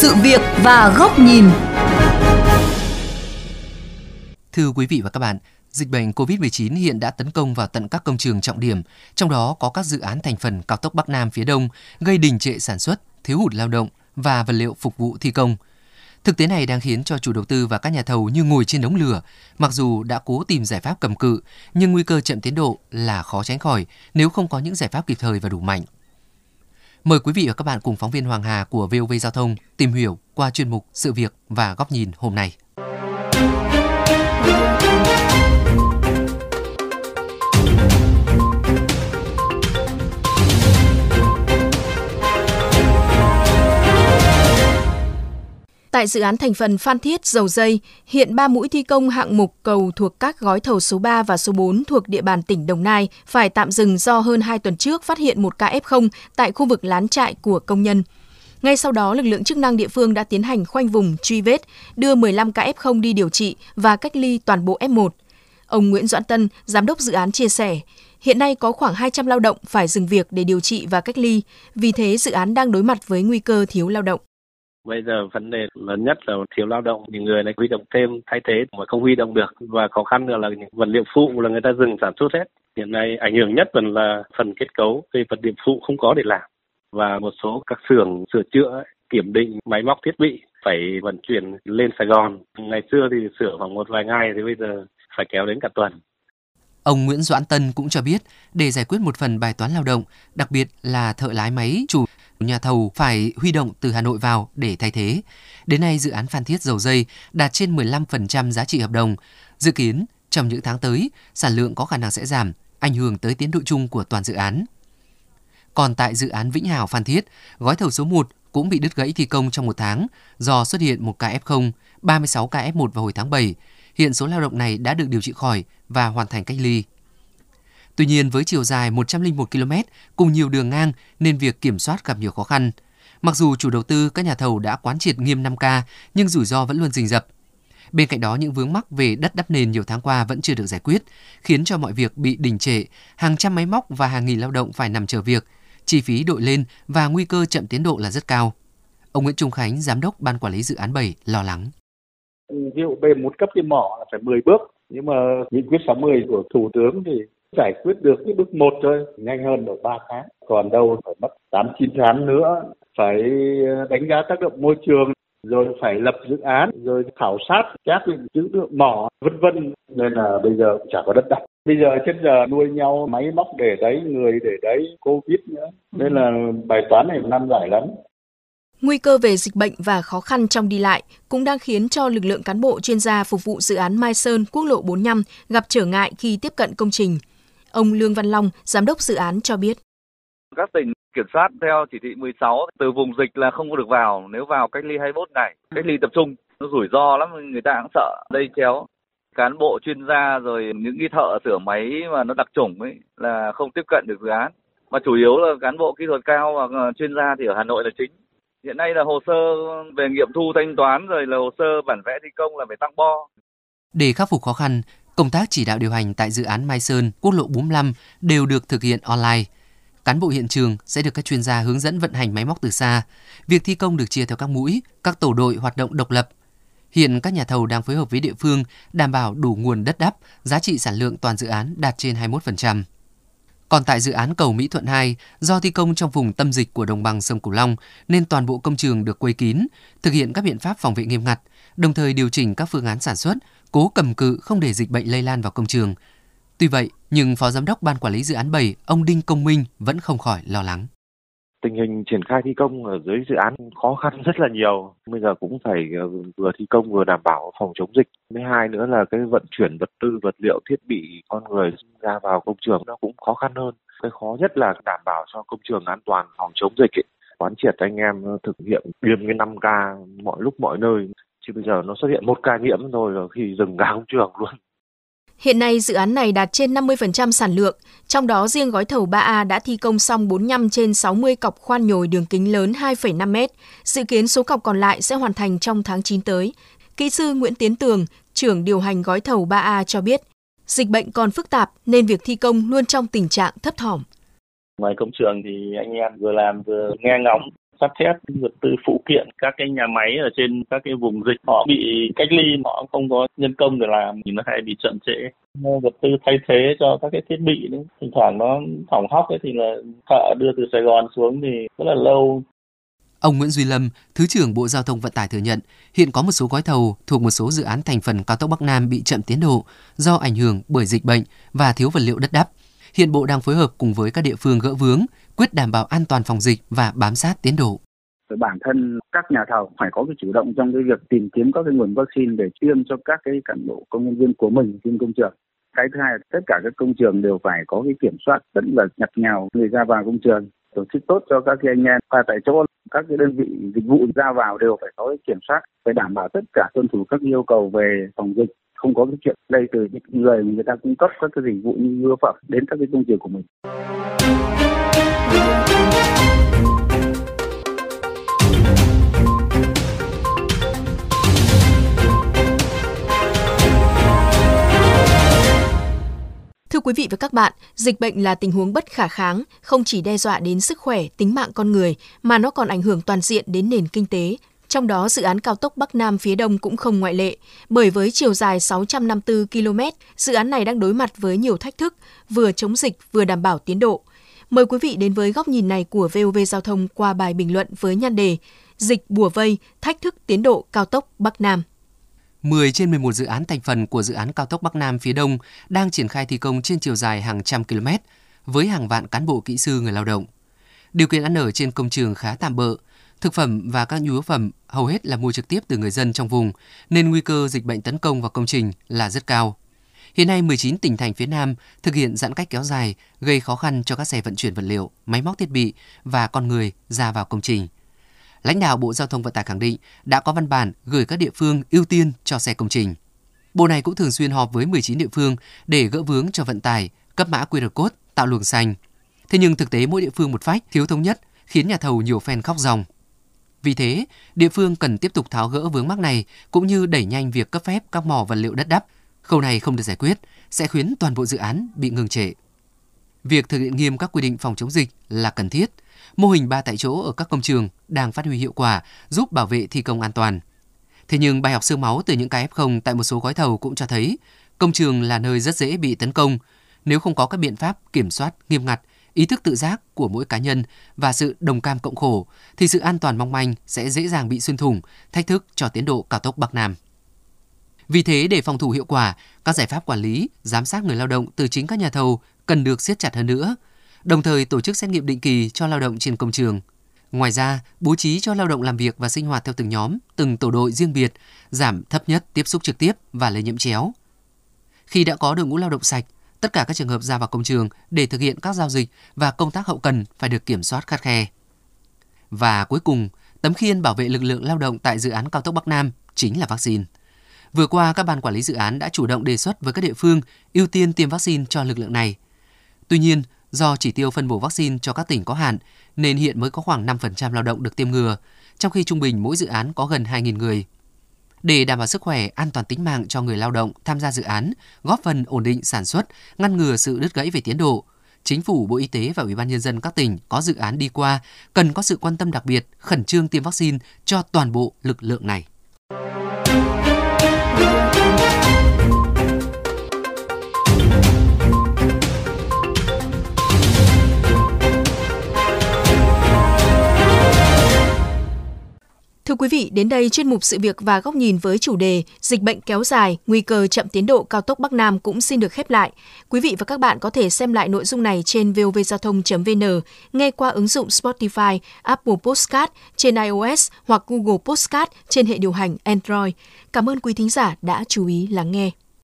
sự việc và góc nhìn. Thưa quý vị và các bạn, dịch bệnh COVID-19 hiện đã tấn công vào tận các công trường trọng điểm, trong đó có các dự án thành phần cao tốc Bắc Nam phía Đông, gây đình trệ sản xuất, thiếu hụt lao động và vật liệu phục vụ thi công. Thực tế này đang khiến cho chủ đầu tư và các nhà thầu như ngồi trên đống lửa, mặc dù đã cố tìm giải pháp cầm cự, nhưng nguy cơ chậm tiến độ là khó tránh khỏi nếu không có những giải pháp kịp thời và đủ mạnh. Mời quý vị và các bạn cùng phóng viên Hoàng Hà của VOV Giao thông tìm hiểu qua chuyên mục Sự việc và góc nhìn hôm nay. Tại dự án thành phần Phan Thiết Dầu Dây, hiện 3 mũi thi công hạng mục cầu thuộc các gói thầu số 3 và số 4 thuộc địa bàn tỉnh Đồng Nai phải tạm dừng do hơn 2 tuần trước phát hiện một ca F0 tại khu vực lán trại của công nhân. Ngay sau đó, lực lượng chức năng địa phương đã tiến hành khoanh vùng, truy vết, đưa 15 ca F0 đi điều trị và cách ly toàn bộ F1. Ông Nguyễn Doãn Tân, giám đốc dự án chia sẻ, hiện nay có khoảng 200 lao động phải dừng việc để điều trị và cách ly, vì thế dự án đang đối mặt với nguy cơ thiếu lao động. Bây giờ vấn đề lớn nhất là thiếu lao động, những người này huy động thêm thay thế mà không huy động được và khó khăn nữa là những vật liệu phụ là người ta dừng sản xuất hết. Hiện nay ảnh hưởng nhất vẫn là phần kết cấu, cái vật liệu phụ không có để làm và một số các xưởng sửa chữa kiểm định máy móc thiết bị phải vận chuyển lên Sài Gòn. Ngày xưa thì sửa khoảng một vài ngày thì bây giờ phải kéo đến cả tuần. Ông Nguyễn Doãn Tân cũng cho biết, để giải quyết một phần bài toán lao động, đặc biệt là thợ lái máy chủ nhà thầu phải huy động từ Hà Nội vào để thay thế. Đến nay, dự án Phan Thiết Dầu Dây đạt trên 15% giá trị hợp đồng. Dự kiến, trong những tháng tới, sản lượng có khả năng sẽ giảm, ảnh hưởng tới tiến độ chung của toàn dự án. Còn tại dự án Vĩnh Hảo Phan Thiết, gói thầu số 1 cũng bị đứt gãy thi công trong một tháng do xuất hiện một ca F0, 36 ca F1 vào hồi tháng 7. Hiện số lao động này đã được điều trị khỏi và hoàn thành cách ly. Tuy nhiên với chiều dài 101 km cùng nhiều đường ngang nên việc kiểm soát gặp nhiều khó khăn. Mặc dù chủ đầu tư các nhà thầu đã quán triệt nghiêm 5K nhưng rủi ro vẫn luôn rình rập. Bên cạnh đó những vướng mắc về đất đắp nền nhiều tháng qua vẫn chưa được giải quyết, khiến cho mọi việc bị đình trệ, hàng trăm máy móc và hàng nghìn lao động phải nằm chờ việc, chi phí đội lên và nguy cơ chậm tiến độ là rất cao. Ông Nguyễn Trung Khánh, giám đốc ban quản lý dự án 7 lo lắng. Ví dụ về một cấp trên mỏ là phải 10 bước, nhưng mà nghị quyết 60 của thủ tướng thì giải quyết được cái bước một thôi, nhanh hơn được ba tháng. Còn đâu phải mất tám, chín tháng nữa, phải ờ, đánh giá tác động môi trường, rồi phải lập dự án, rồi khảo sát, các chữ lượng mỏ, vân vân. Nên là bây giờ chả có đất đai. Bây giờ trên giờ nuôi nhau, máy móc để đấy, người để đấy, covid nữa. Nên là bài toán này năm giải lắm. Nguy cơ về dịch bệnh và khó khăn trong đi lại cũng đang khiến cho lực lượng cán bộ chuyên gia phục vụ dự án Mai Sơn, quốc lộ 45 gặp trở ngại khi tiếp cận công trình. Ông Lương Văn Long, giám đốc dự án cho biết. Các tỉnh kiểm soát theo chỉ thị 16 từ vùng dịch là không có được vào, nếu vào cách ly 21 ngày, cách ly tập trung, nó rủi ro lắm, người ta cũng sợ lây chéo. Cán bộ chuyên gia rồi những cái thợ sửa máy mà nó đặc trùng ấy là không tiếp cận được dự án. Mà chủ yếu là cán bộ kỹ thuật cao và chuyên gia thì ở Hà Nội là chính. Hiện nay là hồ sơ về nghiệm thu thanh toán rồi là hồ sơ bản vẽ thi công là phải tăng bo. Để khắc phục khó khăn, Công tác chỉ đạo điều hành tại dự án Mai Sơn, quốc lộ 45 đều được thực hiện online. Cán bộ hiện trường sẽ được các chuyên gia hướng dẫn vận hành máy móc từ xa. Việc thi công được chia theo các mũi, các tổ đội hoạt động độc lập. Hiện các nhà thầu đang phối hợp với địa phương đảm bảo đủ nguồn đất đắp, giá trị sản lượng toàn dự án đạt trên 21%. Còn tại dự án cầu Mỹ Thuận 2, do thi công trong vùng tâm dịch của đồng bằng sông Cửu Long nên toàn bộ công trường được quây kín, thực hiện các biện pháp phòng vệ nghiêm ngặt, đồng thời điều chỉnh các phương án sản xuất, cố cầm cự không để dịch bệnh lây lan vào công trường. Tuy vậy, nhưng Phó Giám đốc Ban Quản lý Dự án 7, ông Đinh Công Minh vẫn không khỏi lo lắng. Tình hình triển khai thi công ở dưới dự án khó khăn rất là nhiều. Bây giờ cũng phải ờ, vừa thi công vừa đảm bảo phòng chống dịch. Thứ hai nữa là cái vận chuyển vật tư, vật liệu, thiết bị, con người ra vào công trường nó cũng khó khăn hơn. Cái khó nhất là đảm bảo cho công trường an toàn phòng chống dịch. Ấy. Quán triệt anh em thực hiện nghiêm cái 5K mọi lúc mọi nơi chứ bây giờ nó xuất hiện một ca nhiễm rồi khi dừng cả công trường luôn. Hiện nay dự án này đạt trên 50% sản lượng, trong đó riêng gói thầu 3A đã thi công xong 45 trên 60 cọc khoan nhồi đường kính lớn 2,5 m. Dự kiến số cọc còn lại sẽ hoàn thành trong tháng 9 tới. Kỹ sư Nguyễn Tiến Tường, trưởng điều hành gói thầu 3A cho biết, dịch bệnh còn phức tạp nên việc thi công luôn trong tình trạng thấp thỏm. Ngoài công trường thì anh em vừa làm vừa nghe ngóng sắt thép, vật tư phụ kiện, các cái nhà máy ở trên các cái vùng dịch họ bị cách ly, họ không có nhân công để làm thì nó hay bị chậm trễ. Vật tư thay thế cho các cái thiết bị đấy, thỉnh thoảng nó hỏng hóc ấy thì là thợ đưa từ Sài Gòn xuống thì rất là lâu Ông Nguyễn Duy Lâm, Thứ trưởng Bộ Giao thông Vận tải thừa nhận, hiện có một số gói thầu thuộc một số dự án thành phần cao tốc Bắc Nam bị chậm tiến độ do ảnh hưởng bởi dịch bệnh và thiếu vật liệu đất đắp. Hiện Bộ đang phối hợp cùng với các địa phương gỡ vướng, quyết đảm bảo an toàn phòng dịch và bám sát tiến độ bản thân các nhà thầu phải có cái chủ động trong cái việc tìm kiếm các cái nguồn vaccine để tiêm cho các cái cán bộ công nhân viên của mình trên công trường. Cái thứ hai là tất cả các công trường đều phải có cái kiểm soát rất là nhặt nhào người ra vào công trường, tổ chức tốt cho các anh em và tại chỗ, các cái đơn vị dịch vụ ra vào đều phải có cái kiểm soát phải đảm bảo tất cả tuân thủ các yêu cầu về phòng dịch không có cái chuyện lây từ những người người ta cung cấp các cái dịch vụ như yếu phẩm đến các cái công trường của mình. Thưa quý vị và các bạn, dịch bệnh là tình huống bất khả kháng, không chỉ đe dọa đến sức khỏe, tính mạng con người, mà nó còn ảnh hưởng toàn diện đến nền kinh tế. Trong đó, dự án cao tốc Bắc Nam phía Đông cũng không ngoại lệ, bởi với chiều dài 654 km, dự án này đang đối mặt với nhiều thách thức, vừa chống dịch vừa đảm bảo tiến độ. Mời quý vị đến với góc nhìn này của VOV Giao thông qua bài bình luận với nhan đề Dịch bùa vây, thách thức tiến độ cao tốc Bắc Nam. 10 trên 11 dự án thành phần của dự án cao tốc Bắc Nam phía Đông đang triển khai thi công trên chiều dài hàng trăm km với hàng vạn cán bộ kỹ sư người lao động. Điều kiện ăn ở trên công trường khá tạm bợ, thực phẩm và các nhu yếu phẩm hầu hết là mua trực tiếp từ người dân trong vùng, nên nguy cơ dịch bệnh tấn công vào công trình là rất cao. Hiện nay 19 tỉnh thành phía Nam thực hiện giãn cách kéo dài gây khó khăn cho các xe vận chuyển vật liệu, máy móc thiết bị và con người ra vào công trình – lãnh đạo Bộ Giao thông Vận tải khẳng định đã có văn bản gửi các địa phương ưu tiên cho xe công trình. Bộ này cũng thường xuyên họp với 19 địa phương để gỡ vướng cho vận tải, cấp mã QR code, tạo luồng xanh. Thế nhưng thực tế mỗi địa phương một phách, thiếu thống nhất, khiến nhà thầu nhiều phen khóc ròng. Vì thế, địa phương cần tiếp tục tháo gỡ vướng mắc này cũng như đẩy nhanh việc cấp phép các mỏ vật liệu đất đắp. Khâu này không được giải quyết sẽ khiến toàn bộ dự án bị ngừng trệ. Việc thực hiện nghiêm các quy định phòng chống dịch là cần thiết, mô hình ba tại chỗ ở các công trường đang phát huy hiệu quả, giúp bảo vệ thi công an toàn. Thế nhưng bài học xương máu từ những cái F0 tại một số gói thầu cũng cho thấy công trường là nơi rất dễ bị tấn công. Nếu không có các biện pháp kiểm soát nghiêm ngặt, ý thức tự giác của mỗi cá nhân và sự đồng cam cộng khổ, thì sự an toàn mong manh sẽ dễ dàng bị xuyên thủng, thách thức cho tiến độ cao tốc Bắc Nam. Vì thế, để phòng thủ hiệu quả, các giải pháp quản lý, giám sát người lao động từ chính các nhà thầu cần được siết chặt hơn nữa – đồng thời tổ chức xét nghiệm định kỳ cho lao động trên công trường. Ngoài ra, bố trí cho lao động làm việc và sinh hoạt theo từng nhóm, từng tổ đội riêng biệt, giảm thấp nhất tiếp xúc trực tiếp và lây nhiễm chéo. Khi đã có đội ngũ lao động sạch, tất cả các trường hợp ra vào công trường để thực hiện các giao dịch và công tác hậu cần phải được kiểm soát khắt khe. Và cuối cùng, tấm khiên bảo vệ lực lượng lao động tại dự án cao tốc Bắc Nam chính là vaccine. Vừa qua, các ban quản lý dự án đã chủ động đề xuất với các địa phương ưu tiên tiêm vaccine cho lực lượng này. Tuy nhiên, Do chỉ tiêu phân bổ vaccine cho các tỉnh có hạn, nên hiện mới có khoảng 5% lao động được tiêm ngừa, trong khi trung bình mỗi dự án có gần 2.000 người. Để đảm bảo sức khỏe, an toàn tính mạng cho người lao động tham gia dự án, góp phần ổn định sản xuất, ngăn ngừa sự đứt gãy về tiến độ, Chính phủ, Bộ Y tế và Ủy ban Nhân dân các tỉnh có dự án đi qua cần có sự quan tâm đặc biệt, khẩn trương tiêm vaccine cho toàn bộ lực lượng này. Thưa quý vị, đến đây chuyên mục sự việc và góc nhìn với chủ đề Dịch bệnh kéo dài, nguy cơ chậm tiến độ cao tốc Bắc Nam cũng xin được khép lại. Quý vị và các bạn có thể xem lại nội dung này trên vovgiao thông.vn, nghe qua ứng dụng Spotify, Apple Podcast trên iOS hoặc Google Podcast trên hệ điều hành Android. Cảm ơn quý thính giả đã chú ý lắng nghe.